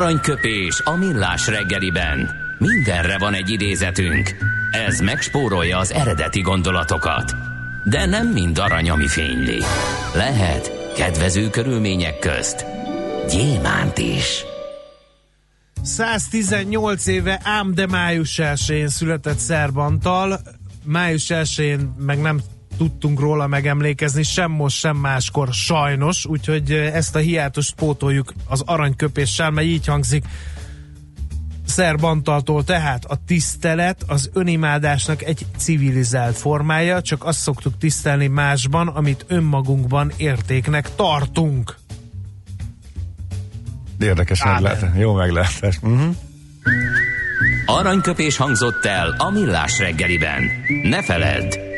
Aranyköpés a millás reggeliben. Mindenre van egy idézetünk. Ez megspórolja az eredeti gondolatokat. De nem mind arany, ami fényli. Lehet kedvező körülmények közt gyémánt is. 118 éve ám de május 1 született Szerbantal. Május 1 meg nem tudtunk róla megemlékezni, sem most, sem máskor sajnos, úgyhogy ezt a hiátust pótoljuk az aranyköpéssel, mert így hangzik Szerbantaltól tehát a tisztelet az önimádásnak egy civilizált formája, csak azt szoktuk tisztelni másban, amit önmagunkban értéknek tartunk. Érdekes meglátás. Jó meglátás. Uh-huh. Aranyköpés hangzott el a millás reggeliben. Ne feledd,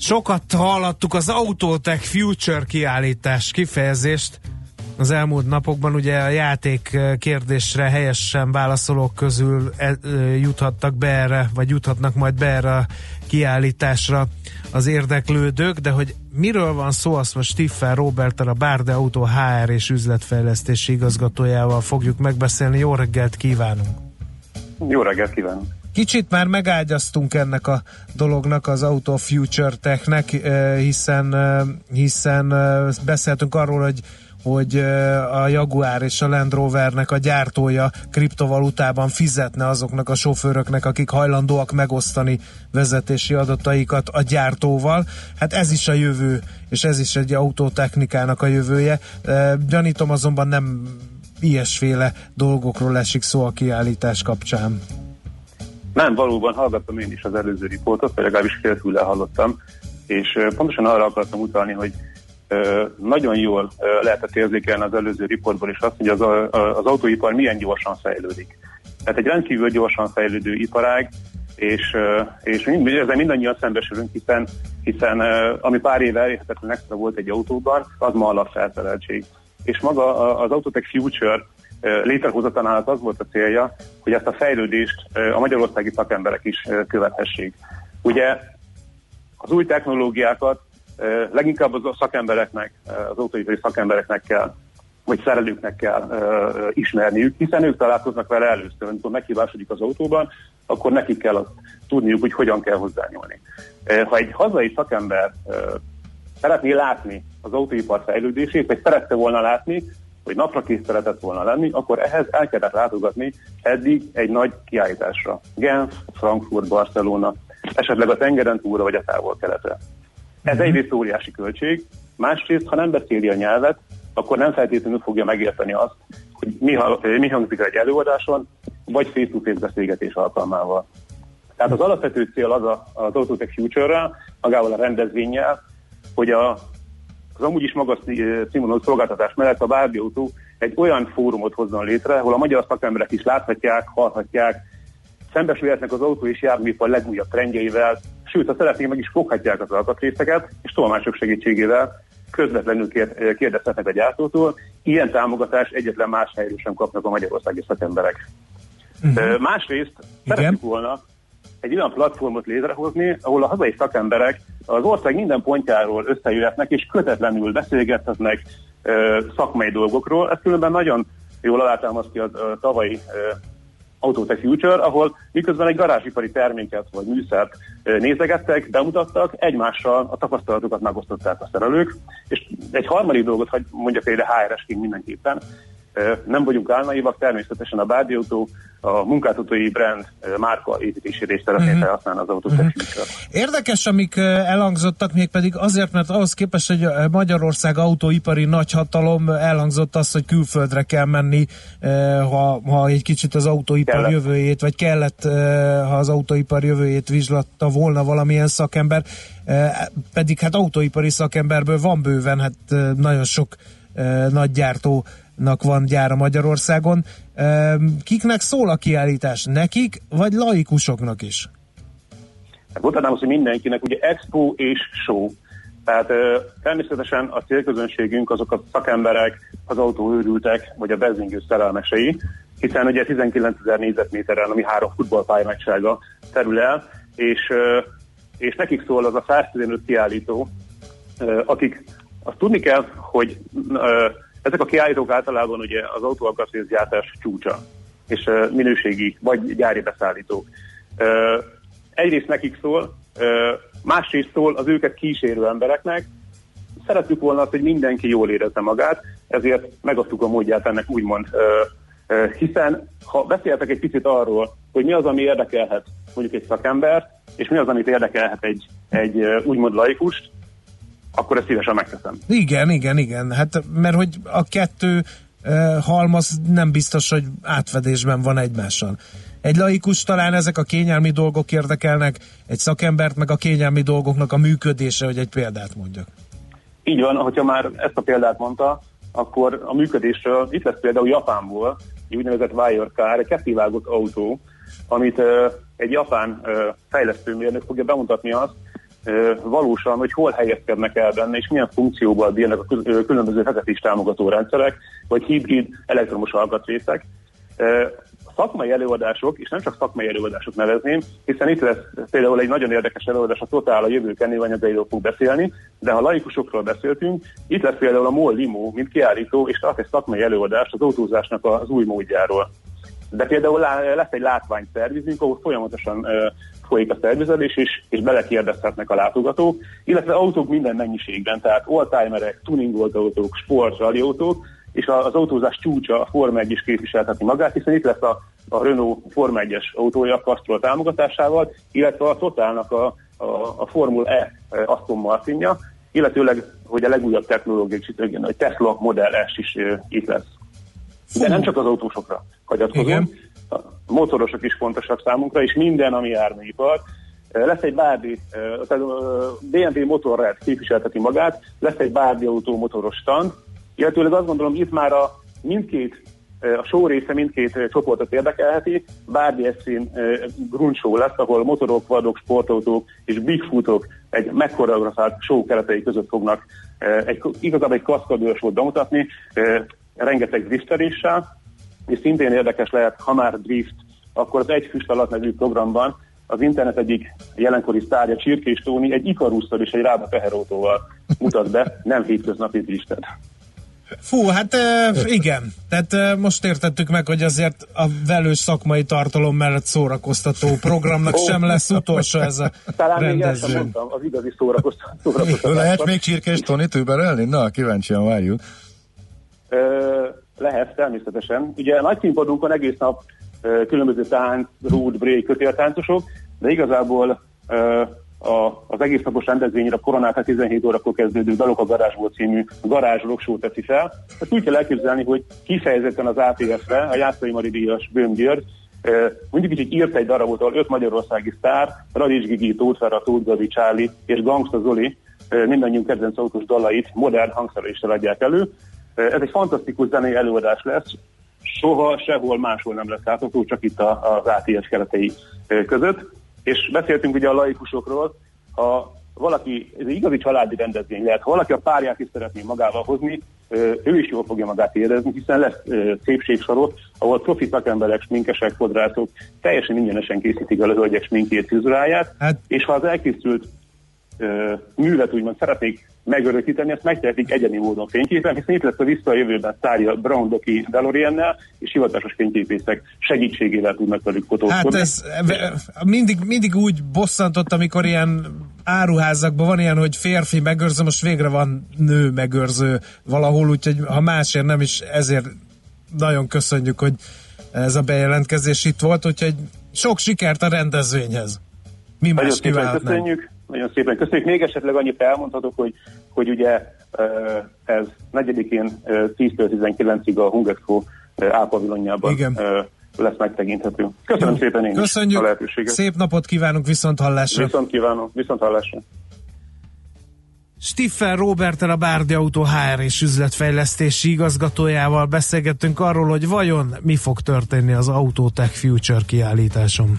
Sokat hallottuk az Autotech Future kiállítás kifejezést az elmúlt napokban. Ugye a játék kérdésre helyesen válaszolók közül e, juthattak be erre, vagy juthatnak majd be erre a kiállításra az érdeklődők, de hogy miről van szó, azt most Stiffer Roberttel, a Bárde Autó HR és üzletfejlesztési igazgatójával fogjuk megbeszélni. Jó reggelt kívánunk! Jó reggelt kívánok! Kicsit már megágyaztunk ennek a dolognak, az Auto Future Technek, eh, hiszen, eh, hiszen eh, beszéltünk arról, hogy hogy a Jaguar és a Land Rovernek a gyártója kriptovalutában fizetne azoknak a sofőröknek, akik hajlandóak megosztani vezetési adataikat a gyártóval. Hát ez is a jövő, és ez is egy autótechnikának a jövője. Gyanítom azonban nem ilyesféle dolgokról esik szó a kiállítás kapcsán. Nem, valóban hallgattam én is az előző riportot, vagy legalábbis félfűle hallottam, és pontosan arra akartam utalni, hogy nagyon jól lehetett érzékelni az előző riportból is azt, hogy az, az autóipar milyen gyorsan fejlődik. Tehát egy rendkívül gyorsan fejlődő iparág, és, és ezzel mindannyian szembesülünk, hiszen, hiszen ami pár éve elérhetetlen extra volt egy autóban, az ma alapfelszereltség. És maga az Autotech Future létrehozatanál az volt a célja, hogy ezt a fejlődést a magyarországi szakemberek is követhessék. Ugye az új technológiákat leginkább az a szakembereknek, az autóipari szakembereknek kell, vagy szerelőknek kell ismerniük, hiszen ők találkoznak vele először. Amikor meghibásodik az autóban, akkor nekik kell azt tudniuk, hogy hogyan kell hozzányúlni. Ha egy hazai szakember szeretné látni az autóipar fejlődését, vagy szerette volna látni, hogy napra kész szeretett volna lenni, akkor ehhez el kellett látogatni eddig egy nagy kiállításra. Genf, Frankfurt, Barcelona, esetleg a tengeren túlra, vagy a távol-keletre. Ez egyrészt óriási költség, másrészt, ha nem beszéli a nyelvet, akkor nem feltétlenül fogja megérteni azt, hogy mi, mi hangzik egy előadáson, vagy face-to-face beszélgetés alkalmával. Tehát az alapvető cél az a, az Autotech Future-rel, magával a rendezvényel, hogy a, az amúgy is magas színvonalú szolgáltatás mellett a Bárdi Autó egy olyan fórumot hozzon létre, ahol a magyar szakemberek is láthatják, hallhatják, szembesülhetnek az autó és járműipar legújabb trendjeivel, sőt, ha szeretnék, meg is foghatják az alkatrészeket, és tolmácsok segítségével közvetlenül kér, kérdezhetnek a gyártótól. Ilyen támogatást egyetlen más helyről sem kapnak a magyarországi szakemberek. Uh-huh. Másrészt szeretjük volna egy olyan platformot létrehozni, ahol a hazai szakemberek az ország minden pontjáról összejöhetnek, és kötetlenül beszélgethetnek ö, szakmai dolgokról. Ez különben nagyon jól alátámasztja a, tavalyi Autotech Future, ahol miközben egy garázsipari terméket vagy műszert nézegettek, bemutattak, egymással a tapasztalatokat megosztották a szerelők, és egy harmadik dolgot, hogy mondjak például HRS-ként mindenképpen, nem vagyunk álnaivak, természetesen a Bádi Autó a munkáltatói brand márka építésére is szeretné Mhm. felhasználni az Autotech Mhm. Future. Érdekes, amik elhangzottak, mégpedig azért, mert ahhoz képest, hogy Magyarország autóipari nagyhatalom, elhangzott az, hogy külföldre kell menni, ha, ha egy kicsit az autóipar Kellett. jövőjét, vagy kellett, ha az autóipar jövőjét vizslatta volna valamilyen szakember, pedig hát autóipari szakemberből van bőven, hát nagyon sok nagy gyártónak van gyára Magyarországon. Kiknek szól a kiállítás? Nekik, vagy laikusoknak is? Hát mondhatnám azt, hogy mindenkinek, ugye expo és show. Tehát természetesen a célközönségünk azok a szakemberek, az autóőrültek, vagy a benzingő szerelmesei, hiszen ugye 19 ezer négyzetméteren, ami három futballpálya nagysága terül el, és, és nekik szól az a 115 kiállító, akik azt tudni kell, hogy ezek a kiállítók általában ugye az autóalkatrészgyártás csúcsa, és minőségi vagy gyári beszállítók. Egyrészt nekik szól, másrészt szól az őket kísérő embereknek. Szerettük volna azt, hogy mindenki jól érezze magát, ezért megadtuk a módját ennek úgymond, hiszen ha beszéltek egy picit arról, hogy mi az, ami érdekelhet mondjuk egy szakembert, és mi az, amit érdekelhet egy, egy úgymond laikust, akkor ezt szívesen megteszem. Igen, igen, igen. Hát mert hogy a kettő uh, halmaz nem biztos, hogy átfedésben van egymással. Egy laikus talán ezek a kényelmi dolgok érdekelnek, egy szakembert meg a kényelmi dolgoknak a működése, hogy egy példát mondjak. Így van, hogyha már ezt a példát mondta, akkor a működésről itt lesz például Japánból egy úgynevezett Wirecard, egy kettévágott autó, amit egy japán ö, fejlesztőmérnök fogja bemutatni azt, valósan, hogy hol helyezkednek el benne, és milyen funkcióval bírnak a különböző vezetés támogató rendszerek, vagy hibrid elektromos alkatrészek. Szakmai előadások, és nem csak szakmai előadások nevezném, hiszen itt lesz például egy nagyon érdekes előadás, a Total a jövő kenőanyagairól fog beszélni, de ha laikusokról beszéltünk, itt lesz például a MOL Limo, mint kiállító, és tart egy szakmai előadást az autózásnak az új módjáról. De például lesz egy látványszervizünk, ahol folyamatosan folyik a szervizelés, és, és belekérdezhetnek a látogatók, illetve autók minden mennyiségben, tehát oldtimerek, tuningolt autók, sport, rally autók, és az autózás csúcsa, a Forma 1 is képviselheti magát, hiszen itt lesz a, a Renault Forma 1-es autója a Castrol támogatásával, illetve a Totalnak a, a, a Formula E e, Aston Martinja, illetőleg, hogy a legújabb technológiai, a Tesla Model S is ö, itt lesz. De nem csak az autósokra hagyatkozunk, Igen. Motorosok is fontosak számunkra, és minden, ami járműipar. Lesz egy Bárdi, tehát BMW Motorrad képviselteti magát, lesz egy Bárdi autó motoros stand, illetőleg azt gondolom, itt már a mindkét a show része mindkét csoportot érdekelheti. Bárdi eszén grunge show lesz, ahol motorok, vadok, sportautók és bigfootok egy megkoreografált show keretei között fognak egy, igazából egy kaszkadőr show bemutatni, rengeteg drifteléssel, és szintén érdekes lehet, ha már drift, akkor az Egy Füst alatt nevű programban az internet egyik jelenkori sztárja Csirkés Tóni egy ikarusszal és egy rába teherautóval mutat be, nem hétköznapi driftet. Fú, hát igen. Tehát most értettük meg, hogy azért a velős szakmai tartalom mellett szórakoztató programnak Ó. sem lesz utolsó ez a Talán még el sem rendezvény. mondtam az igazi szórakoztató. szórakoztatásban. Lehet még Csirkés Toni tűberelni? Na, kíváncsian várjuk. Ö, lehet, természetesen. Ugye nagy színpadunkon egész nap különböző tánc, road, break, kötéltáncosok, de igazából a, az egész napos rendezvényre a koronát 17 órakor kezdődő Dalok a garázsból című garázs rockshow teszi fel. Ezt úgy kell elképzelni, hogy kifejezetten az ATF-re, a Jászai Mari Díjas Bőm György, mondjuk így, hogy írt egy darabot, ahol öt magyarországi sztár, Radics Gigi, Tóth Ferra, Tóth Gabi, Csáli és Gangsta Zoli mindannyiunk kedvenc autós dalait modern hangszereléssel adják elő. Ez egy fantasztikus zenei előadás lesz, soha sehol máshol nem lesz látható, csak itt az ATS keretei ö, között. És beszéltünk ugye a laikusokról, ha valaki, ez egy igazi családi rendezvény lehet, ha valaki a párját is szeretné magával hozni, ö, ő is jól fogja magát érezni, hiszen lesz ö, szépségsorot, ahol profi szakemberek, sminkesek, fodrászok teljesen ingyenesen készítik el a hölgyek sminkjét, frizuráját, Hát- és ha az elkészült művet úgymond szeretnék megörökíteni, ezt megtehetik egyedi módon fényképen, hiszen itt lesz a visszajövőben sztárja Brown Doki DeLorean-nel, és hivatásos fényképészek segítségével tudnak velük fotózkodni. Hát ez mindig, mindig úgy bosszantott, amikor ilyen áruházakban van ilyen, hogy férfi megőrző, most végre van nő megőrző valahol, úgyhogy ha másért nem is, ezért nagyon köszönjük, hogy ez a bejelentkezés itt volt, úgyhogy sok sikert a rendezvényhez. Mi Nagyon más szépen kívánhatnánk? köszönjük, nagyon szépen köszönjük. Még esetleg annyit elmondhatok, hogy, hogy ugye ez 4-én ö, 10-től 19-ig a Igen. ö, lesz megtekinthető. Köszönöm Jó. szépen én is a Köszönjük, lehetőséget. szép napot kívánunk, viszont hallásra. Viszont kívánom, viszont hallásra. Stiffer Robertel a Bárdi Autó HR és üzletfejlesztési igazgatójával beszélgettünk arról, hogy vajon mi fog történni az Autotech Future kiállításon.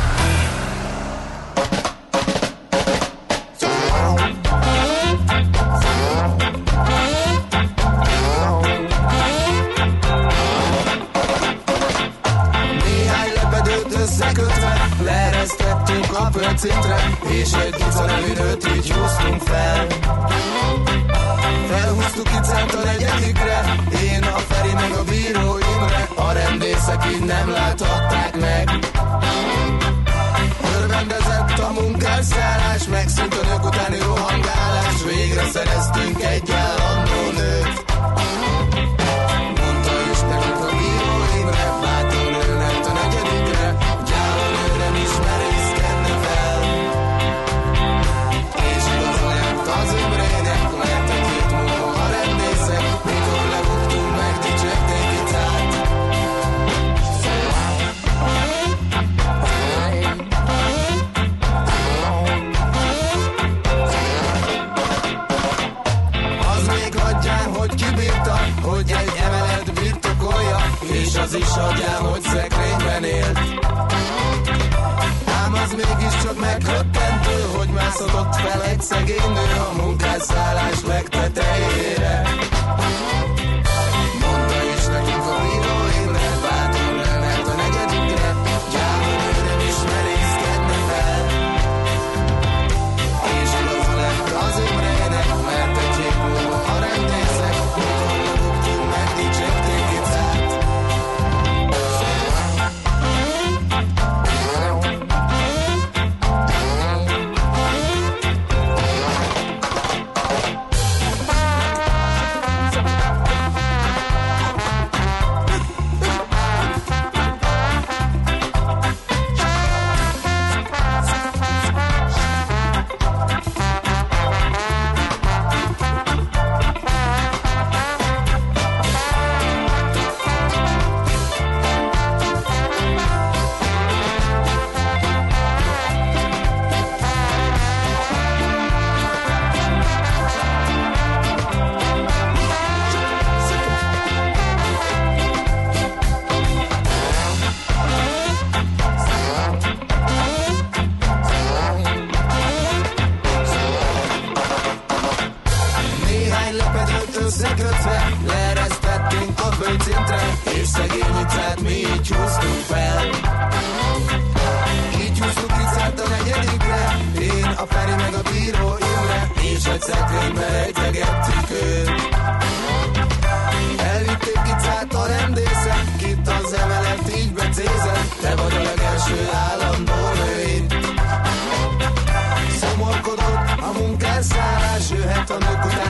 Szegény nő a munkásszállás legtetejére.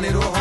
A nők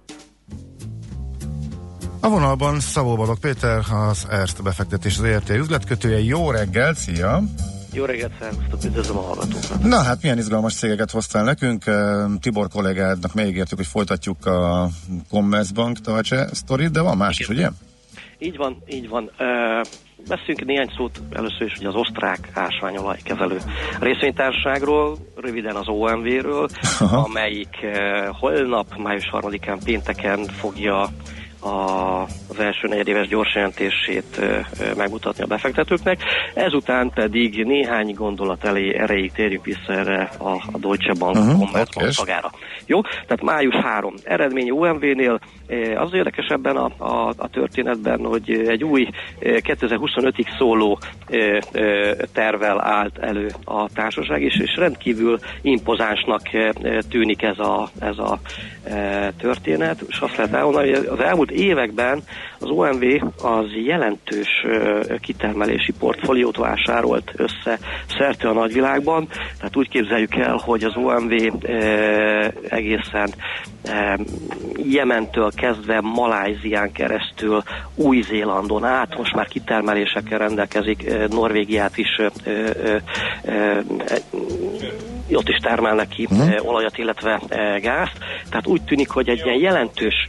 A vonalban Szabó Balog Péter, az Erst befektetés az ERT üzletkötője. Jó reggel, szia! Jó reggelt, szervusztok, üdvözlöm a hallgatókat. Na hát milyen izgalmas cégeket hoztál nekünk. Eh, Tibor kollégádnak megígértük, hogy folytatjuk a Commerzbank Deutsche sztorit, de van más is, ugye? Így van, így van. Uh, beszéljünk néhány szót először is ugye az osztrák ásványolajkezelő részvénytársaságról, röviden az OMV-ről, amelyik uh, holnap, május 3-án pénteken fogja a, az első negyedéves gyorsjelentését ö, ö, megmutatni a befektetőknek. Ezután pedig néhány gondolat elé erejéig térjünk vissza erre a, a Deutsche Bank Mhm, uh-huh, oké. szagára. Jó? Tehát május 3. Eredmény OMV-nél az érdekes ebben a, a, a történetben, hogy egy új eh, 2025-ig szóló tervel állt elő a társaság, és, és rendkívül impozánsnak tűnik ez a, ez a történet, és azt lehet elmondani, hogy az elmúlt években az OMV az jelentős kitermelési portfóliót vásárolt össze szerte a nagyvilágban, tehát úgy képzeljük el, hogy az OMV egészen Jementől kezdve Malázián keresztül Új-Zélandon át, most már kitermelésekkel rendelkezik, Norvégiát is ott is termelnek ki eh, olajat, illetve gázt. Tehát úgy tűnik, hogy egy ilyen jelentős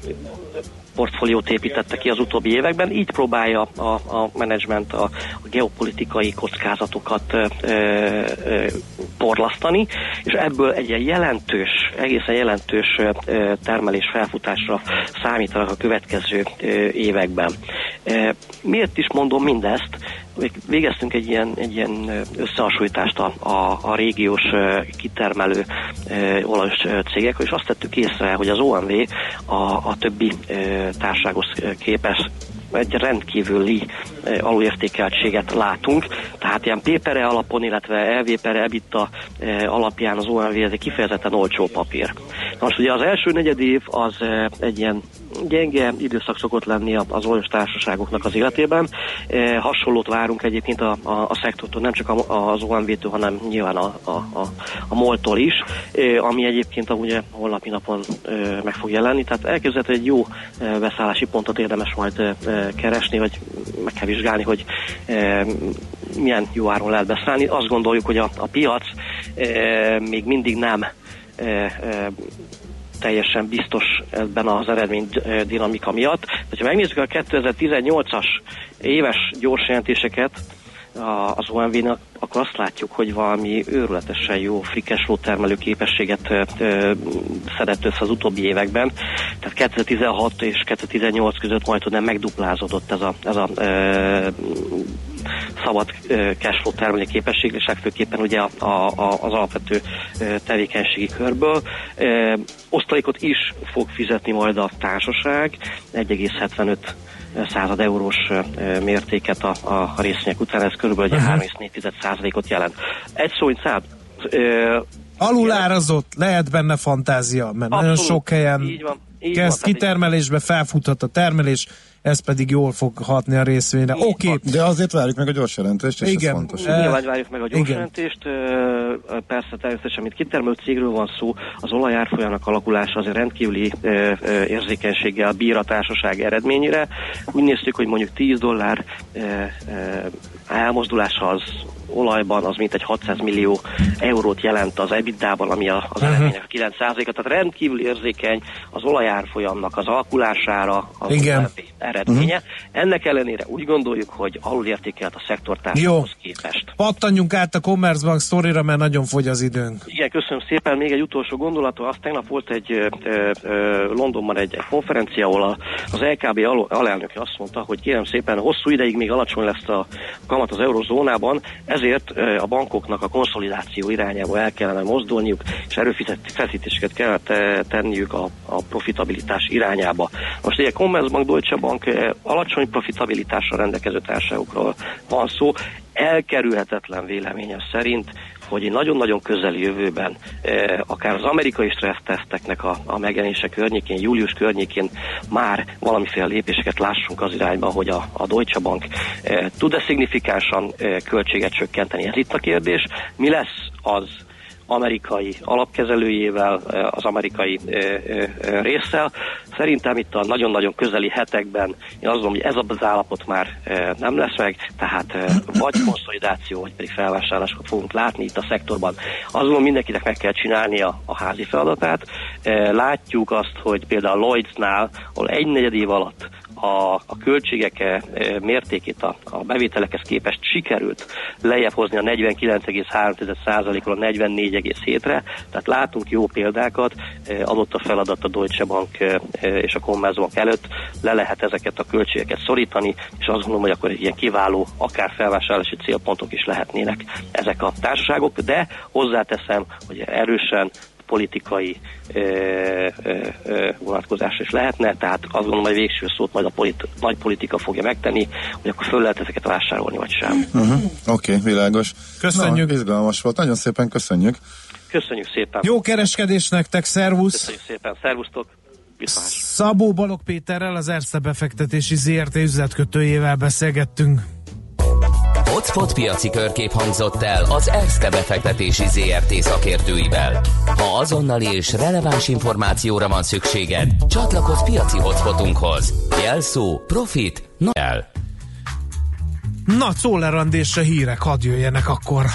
portfóliót építette ki az utóbbi években, így próbálja a, a menedzsment a, a geopolitikai kockázatokat ö, ö, porlasztani, és ebből egy jelentős, egészen jelentős ö, termelés felfutásra számítanak a következő ö, években. Ö, Miért is mondom mindezt? Vég- Végeztünk egy ilyen, egy ilyen összehasonlítást a, a, a régiós kitermelő olajos ö, cégekről, és azt tettük észre, hogy az OMV a, a többi társághoz ö, képest egy rendkívüli alulértékeltséget látunk, tehát ilyen pépere alapon, illetve elvépere, ebita eh, alapján az OMV ez egy kifejezetten olcsó papír. Na most ugye az első negyed év az egy ilyen gyenge időszak szokott lenni az olajos társaságoknak az életében. Eh, hasonlót várunk egyébként a, a, a szektortól, nem csak a, az OMV-től, hanem nyilván a, a, a, a MOL-tól is, eh, ami egyébként a, ugye holnapi napon eh, meg fog jelenni. Tehát elképzelhető egy jó eh, beszállási pontot érdemes majd eh, keresni, vagy meg kell vizsgálni, hogy eh, milyen jó áron lehet beszállni. Azt gondoljuk, hogy a, a piac eh, még mindig nem eh, eh, teljesen biztos ebben az eredmény eh, dinamika miatt. Ha megnézzük a 2018-as éves gyors jelentéseket az OMV-nak, akkor azt látjuk, hogy valami őrületesen jó flow termelő képességet ö, ö, szedett össze az utóbbi években. Tehát 2016 és 2018 között majd nem megduplázódott ez a, ez a ö, szabad cashflow termelő képesség, és legfőképpen ugye a, a, az alapvető tevékenységi körből. Osztalékot is fog fizetni majd a társaság, 1,75 század eurós mértéket a, a, részvények után, ez körülbelül Mhm. uh-huh. 3,4 százalékot jelent. Egy szó, ö, Alulárazott, lehet benne fantázia, mert nagyon Abszolút. sok helyen Így van, így kezd van, kitermelésbe, felfuthat a termelés, ez pedig jól fog hatni a részvényre. Oké, okay. De azért várjuk meg a gyors jelentést, és Igen. ez fontos. Eh, Nyilván várjuk meg a gyors igen. jelentést. Ö, Persze természetesen, mint kitermelő cégről van szó, az olajárfolyamnak alakulása azért rendkívüli ö, érzékenységgel bír a társaság eredményére. Úgy néztük, hogy mondjuk 10 dollár elmozdulása az olajban az mintegy 600 millió eurót jelent az EBITDA-ban, ami a, az eredmények a 9%-a, tehát rendkívül érzékeny az olajárfolyamnak az alakulására az Igen. Eredménye. Ennek ellenére úgy gondoljuk, hogy alulértékelt a szektortársakhoz képest. pattanjunk át a Commerzbank sztorira, mert nagyon fogy az időnk. Igen, köszönöm szépen. Még egy utolsó gondolat, az tegnap volt egy ö, ö, Londonban egy, egy konferencia, ahol a, az LKB al- alelnöke azt mondta, hogy kérem szépen, hosszú ideig még alacsony lesz a kamat az eurozónában, ezért a bankoknak a konszolidáció irányába el kellene mozdulniuk, és erőfeszítéseket kell te- tenniük a, a profitabilitás irányába. Most ugye Commerzbank, Deutsche Bank alacsony profitabilitással rendelkező társaságokról van szó, elkerülhetetlen véleményem szerint, hogy egy nagyon-nagyon közeli jövőben eh, akár az amerikai stresszteszteknek a, a megjelenése környékén, július környékén már valamiféle lépéseket lássunk az irányba, hogy a, a Deutsche Bank eh, tud-e szignifikánsan eh, költséget csökkenteni. Ez itt a kérdés. Mi lesz az amerikai alapkezelőjével, eh, az amerikai eh, eh, résszel. Szerintem itt a nagyon-nagyon közeli hetekben én azt gondolom, hogy ez az állapot már nem lesz meg, tehát eh, vagy konszolidáció, vagy pedig felvásárlásokat fogunk látni itt a szektorban. Gondolom, mindenkinek meg kell csinálnia a házi feladatát. Látjuk azt, hogy például Lloydsnál, ahol egy negyed év alatt a, a költségek eh, mértékét a, a bevételekhez képest sikerült lejjebb hozni a 49,3%-ról a 44,7-re, tehát látunk jó példákat, eh, adott a feladat a Deutsche Bank és a Commerzbank előtt, le lehet ezeket a költségeket szorítani, és azt gondolom, hogy akkor egy ilyen kiváló, akár felvásárlási célpontok is lehetnének ezek a társaságok, de hozzáteszem, hogy erősen politikai ö, ö, ö, vonatkozás is lehetne, tehát azt gondolom, hogy végső szót majd a politi- nagy politika fogja megtenni, hogy akkor föl lehet ezeket vásárolni, vagy sem. Uh-huh. Oké, okay, világos. Köszönjük. Na, izgalmas volt, nagyon szépen köszönjük. Köszönjük szépen! Jó kereskedés nektek, szervusz! Köszönjük szépen, szervusztok! Viszlát. Szabó Balog Péterrel, az Erste befektetési ZRT üzletkötőjével beszélgettünk. Hotspot piaci körkép hangzott el az Erste befektetési ZRT szakértőivel. Ha azonnali és releváns információra van szükséged, csatlakozz piaci hotspotunkhoz. Jelszó Profit no el. Na, Czólerandésre hírek, hadd jöjjenek akkor.